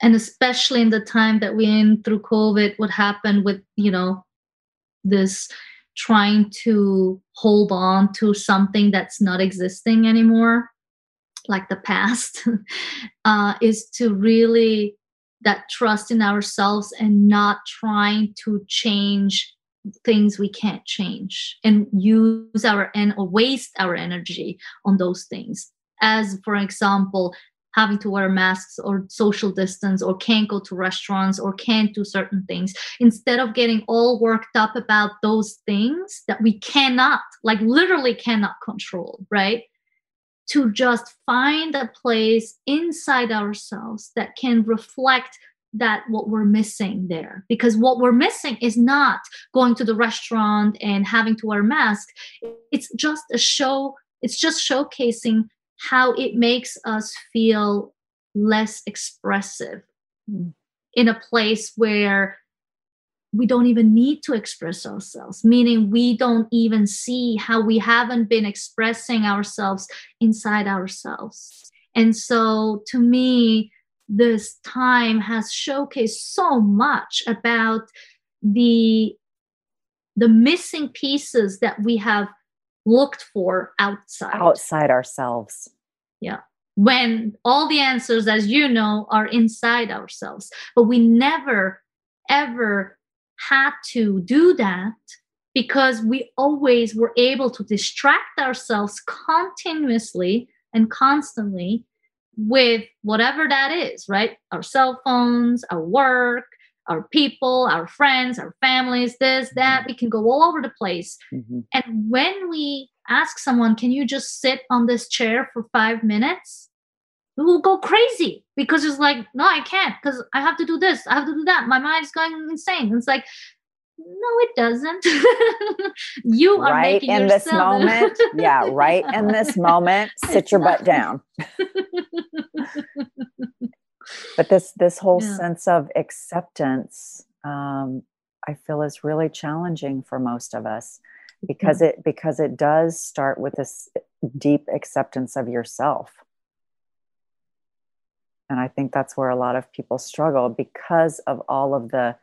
and especially in the time that we're in through covid what happened with you know this trying to hold on to something that's not existing anymore like the past uh, is to really that trust in ourselves and not trying to change things we can't change and use our and or waste our energy on those things. As for example having to wear masks or social distance or can't go to restaurants or can't do certain things. Instead of getting all worked up about those things that we cannot like literally cannot control right? To just find a place inside ourselves that can reflect that what we're missing there. Because what we're missing is not going to the restaurant and having to wear a mask. It's just a show it's just showcasing how it makes us feel less expressive mm. in a place where we don't even need to express ourselves, meaning we don't even see how we haven't been expressing ourselves inside ourselves. And so to me, this time has showcased so much about the the missing pieces that we have looked for outside. Outside ourselves. Yeah. When all the answers as you know are inside ourselves. But we never ever had to do that because we always were able to distract ourselves continuously and constantly with whatever that is, right? Our cell phones, our work, our people, our friends, our families, this, that. Mm-hmm. We can go all over the place. Mm-hmm. And when we ask someone, can you just sit on this chair for five minutes? We will go crazy because it's like, no, I can't because I have to do this, I have to do that. My mind's going insane. It's like, no, it doesn't. you are right making in this moment. yeah, right in this moment. Sit your butt down. but this this whole yeah. sense of acceptance, um, I feel is really challenging for most of us because mm-hmm. it because it does start with this deep acceptance of yourself. And I think that's where a lot of people struggle because of all of the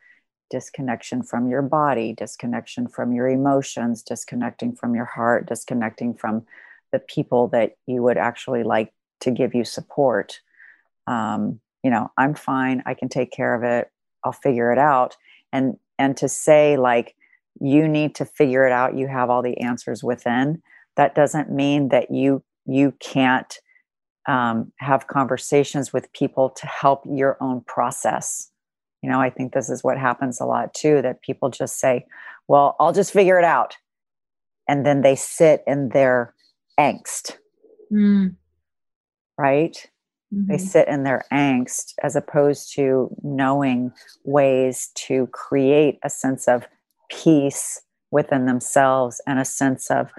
disconnection from your body, disconnection from your emotions, disconnecting from your heart, disconnecting from the people that you would actually like to give you support. Um, you know, I'm fine. I can take care of it. I'll figure it out. And and to say like you need to figure it out. You have all the answers within. That doesn't mean that you you can't um, have conversations with people to help your own process you know, I think this is what happens a lot too that people just say, well, I'll just figure it out. And then they sit in their angst. Mm. Right? Mm-hmm. They sit in their angst as opposed to knowing ways to create a sense of peace within themselves and a sense of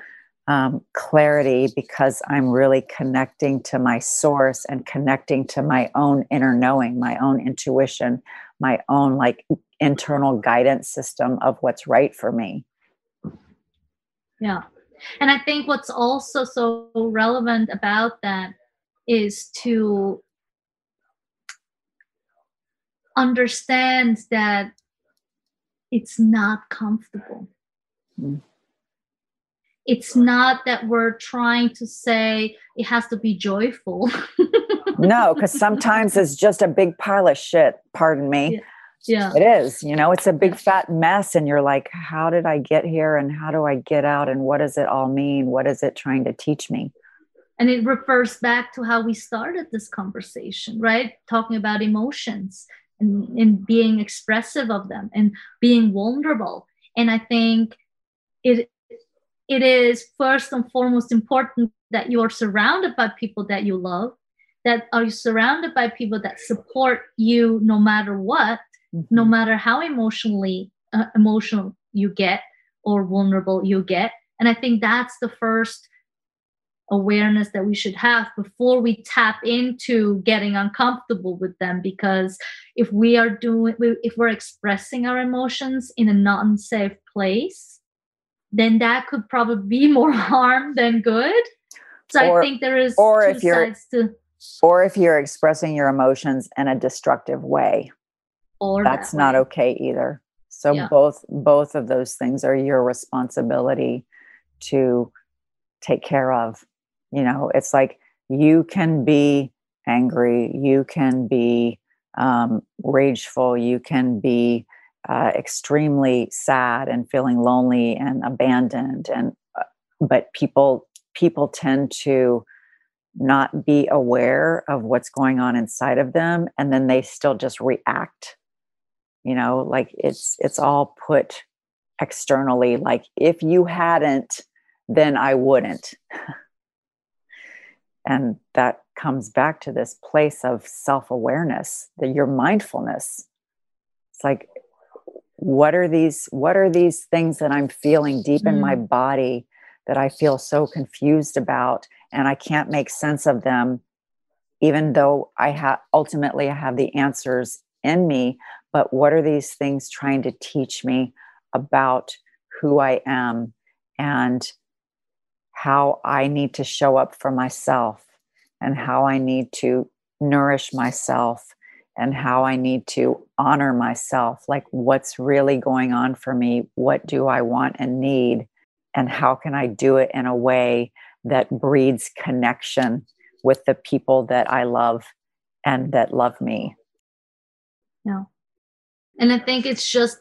um, clarity because I'm really connecting to my source and connecting to my own inner knowing, my own intuition, my own like internal guidance system of what's right for me. Yeah. And I think what's also so relevant about that is to understand that it's not comfortable. Mm it's not that we're trying to say it has to be joyful. no, because sometimes it's just a big pile of shit, pardon me. Yeah. yeah. It is, you know, it's a big fat mess. And you're like, how did I get here? And how do I get out? And what does it all mean? What is it trying to teach me? And it refers back to how we started this conversation, right? Talking about emotions and, and being expressive of them and being vulnerable. And I think it it is first and foremost important that you are surrounded by people that you love, that are surrounded by people that support you no matter what, mm-hmm. no matter how emotionally uh, emotional you get or vulnerable you get. And I think that's the first awareness that we should have before we tap into getting uncomfortable with them because if we are doing if we're expressing our emotions in a non-safe place then that could probably be more harm than good. So or, I think there is or if you're, to, or if you're expressing your emotions in a destructive way, or that's that not okay either. So yeah. both both of those things are your responsibility to take care of. You know, it's like you can be angry, you can be um, rageful, you can be uh, extremely sad and feeling lonely and abandoned and uh, but people people tend to not be aware of what's going on inside of them and then they still just react. You know like it's it's all put externally like if you hadn't then i wouldn't And that comes back to this place of self awareness, that your mindfulness. It's like, what are these what are these things that i'm feeling deep mm. in my mm. body that i feel so confused about and i can't make sense of them even though i have ultimately i have the answers in me but what are these things trying to teach me about who i am and how i need to show up for myself and how i need to nourish myself and how I need to honor myself. Like, what's really going on for me? What do I want and need? And how can I do it in a way that breeds connection with the people that I love and that love me? Yeah. And I think it's just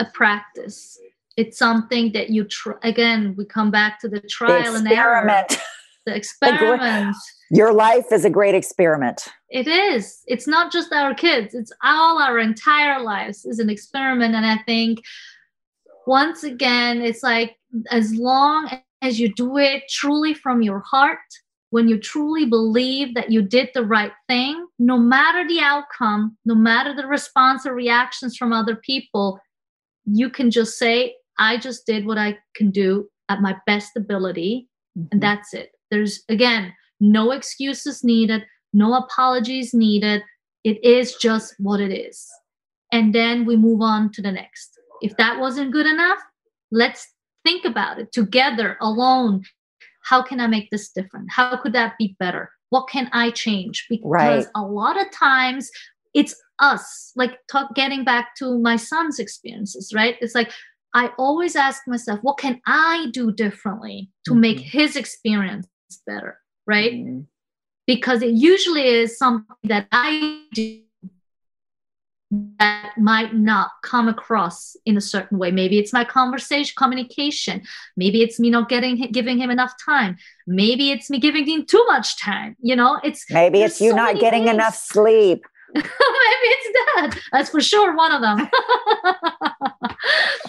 a practice. It's something that you try. Again, we come back to the trial the and error. Experiment. The experiment your life is a great experiment. It is. It's not just our kids, it's all our entire lives is an experiment. And I think once again, it's like as long as you do it truly from your heart, when you truly believe that you did the right thing, no matter the outcome, no matter the response or reactions from other people, you can just say, I just did what I can do at my best ability. Mm-hmm. And that's it. There's, again, no excuses needed, no apologies needed. It is just what it is. And then we move on to the next. If that wasn't good enough, let's think about it together, alone. How can I make this different? How could that be better? What can I change? Because right. a lot of times it's us, like talk, getting back to my son's experiences, right? It's like I always ask myself, what can I do differently to make mm-hmm. his experience better? right? Mm-hmm. Because it usually is something that I do that might not come across in a certain way. Maybe it's my conversation, communication. Maybe it's me not getting giving him enough time. Maybe it's me giving him too much time. You know, it's maybe it's you so not getting things. enough sleep. maybe it's that. That's for sure one of them.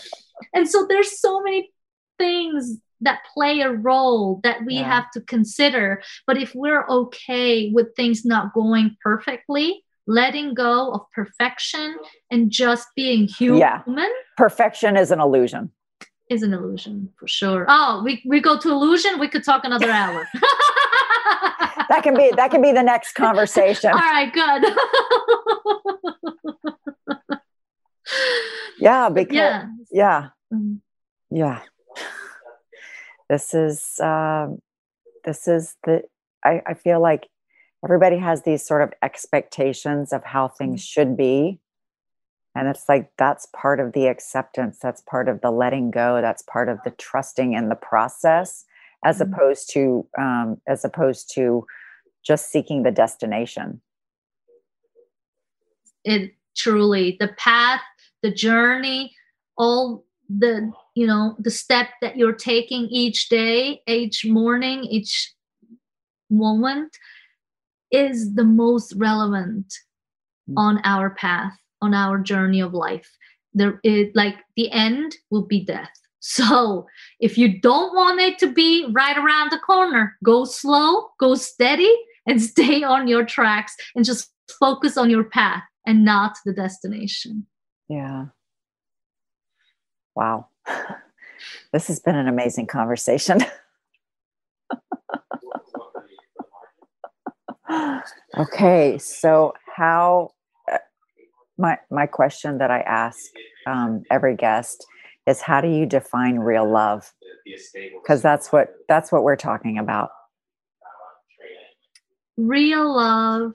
and so there's so many things that play a role that we yeah. have to consider. But if we're okay with things not going perfectly, letting go of perfection and just being human. Yeah. Perfection is an illusion. Is an illusion for sure. Oh, we, we go to illusion, we could talk another hour. that can be that can be the next conversation. All right, good. yeah, because yeah. Yeah. Mm-hmm. yeah this is um, this is the I, I feel like everybody has these sort of expectations of how things mm. should be and it's like that's part of the acceptance that's part of the letting go that's part of the trusting in the process as mm-hmm. opposed to um, as opposed to just seeking the destination it truly the path the journey all the you know the step that you're taking each day each morning each moment is the most relevant mm. on our path on our journey of life. There is like the end will be death. So if you don't want it to be right around the corner go slow go steady and stay on your tracks and just focus on your path and not the destination. Yeah wow this has been an amazing conversation. okay, so how uh, my my question that I ask um, every guest is how do you define real love? Because that's what that's what we're talking about. Real love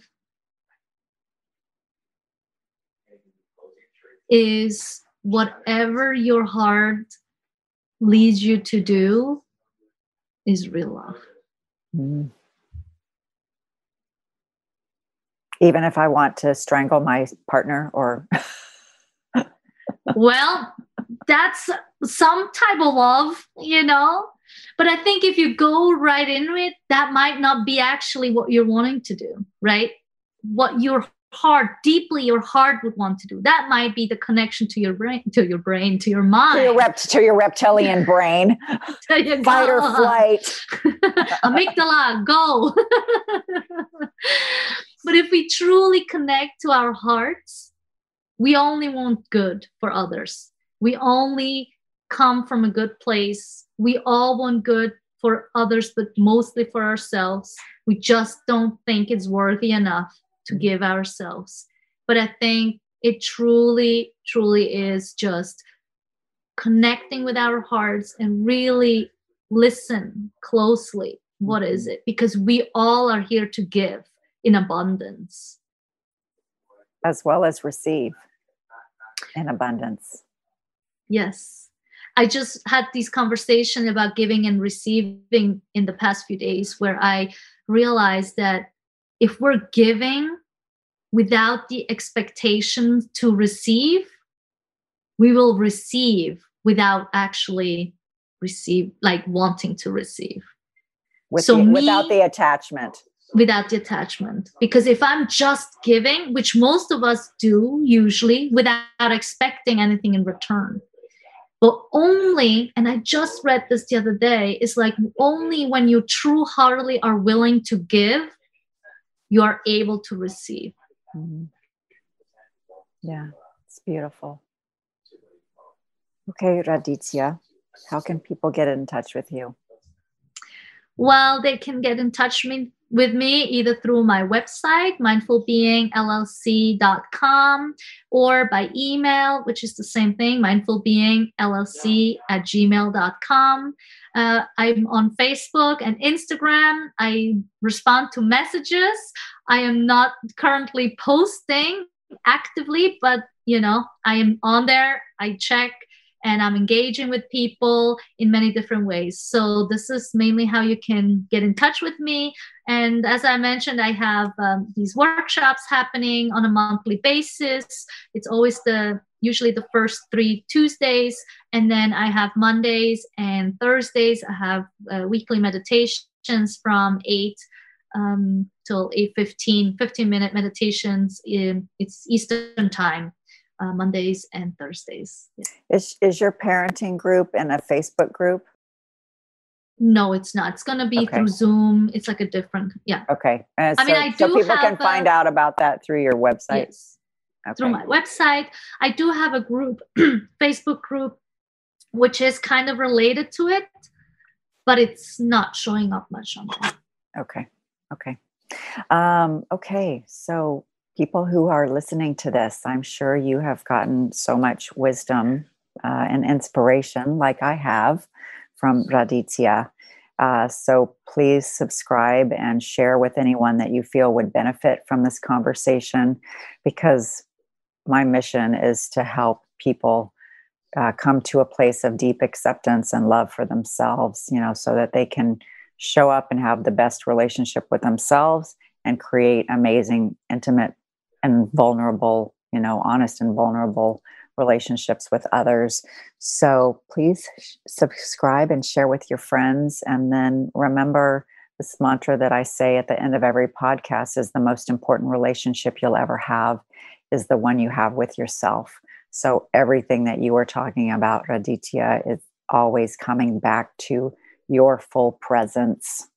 is whatever your heart leads you to do is real love. Mm. Even if I want to strangle my partner or. well, that's some type of love, you know? But I think if you go right into it, that might not be actually what you're wanting to do, right? What your heart deeply your heart would want to do. That might be the connection to your brain to your brain to your mind to your, rept- to your reptilian brain. You fight or flight. Amygdala go but if we truly connect to our hearts we only want good for others. We only come from a good place. We all want good for others but mostly for ourselves. We just don't think it's worthy enough to give ourselves. But I think it truly, truly is just connecting with our hearts and really listen closely. What is mm-hmm. it? Because we all are here to give in abundance, as well as receive in abundance. Yes. I just had this conversation about giving and receiving in the past few days where I realized that if we're giving without the expectation to receive, we will receive without actually receive, like wanting to receive. With so the, me, without the attachment. Without the attachment. Because if I'm just giving, which most of us do usually without expecting anything in return, but only, and I just read this the other day, is like only when you true heartedly are willing to give, you are able to receive. Mm-hmm. Yeah, it's beautiful. Okay, Raditya, how can people get in touch with you? Well, they can get in touch me, with me either through my website, mindfulbeingllc.com, or by email, which is the same thing, mindfulbeingllc at gmail.com. Uh, I'm on Facebook and Instagram. I respond to messages. I am not currently posting actively, but you know, I am on there. I check and I'm engaging with people in many different ways. So this is mainly how you can get in touch with me. And as I mentioned, I have um, these workshops happening on a monthly basis. It's always the usually the first three Tuesdays, and then I have Mondays and Thursdays. I have uh, weekly meditations from eight um, till 8.15 15 minute meditations in it's eastern time uh, Mondays and Thursdays. Yeah. Is is your parenting group in a Facebook group? No, it's not. It's gonna be okay. through Zoom. It's like a different, yeah. Okay. I so, mean, I do so people can find out about that through your website. Yes. Okay. Through my website, I do have a group, Facebook group, which is kind of related to it, but it's not showing up much on there. Okay. Okay. Um, okay. So people who are listening to this, I'm sure you have gotten so much wisdom uh, and inspiration, like I have from Raditya. Uh, so please subscribe and share with anyone that you feel would benefit from this conversation because my mission is to help people uh, come to a place of deep acceptance and love for themselves, you know, so that they can show up and have the best relationship with themselves and create amazing, intimate and vulnerable, you know, honest and vulnerable relationships with others. So please subscribe and share with your friends. And then remember this mantra that I say at the end of every podcast is the most important relationship you'll ever have is the one you have with yourself. So everything that you were talking about, Raditya, is always coming back to your full presence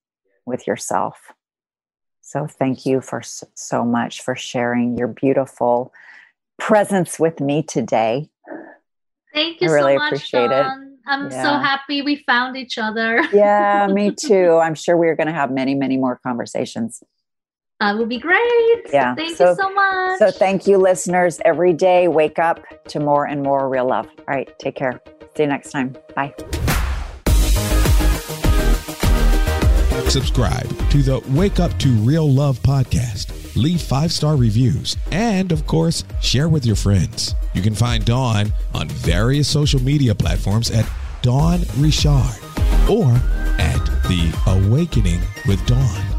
with yourself. So thank you for so much for sharing your beautiful presence with me today. Thank you so much. I really so much, appreciate Dawn. it. I'm yeah. so happy we found each other. yeah, me too. I'm sure we're going to have many, many more conversations. That would be great. Yeah. Thank so, you so much. So, thank you, listeners. Every day, wake up to more and more real love. All right. Take care. See you next time. Bye. Subscribe to the Wake Up to Real Love podcast. Leave five star reviews and, of course, share with your friends. You can find Dawn on various social media platforms at Dawn Richard or at The Awakening with Dawn.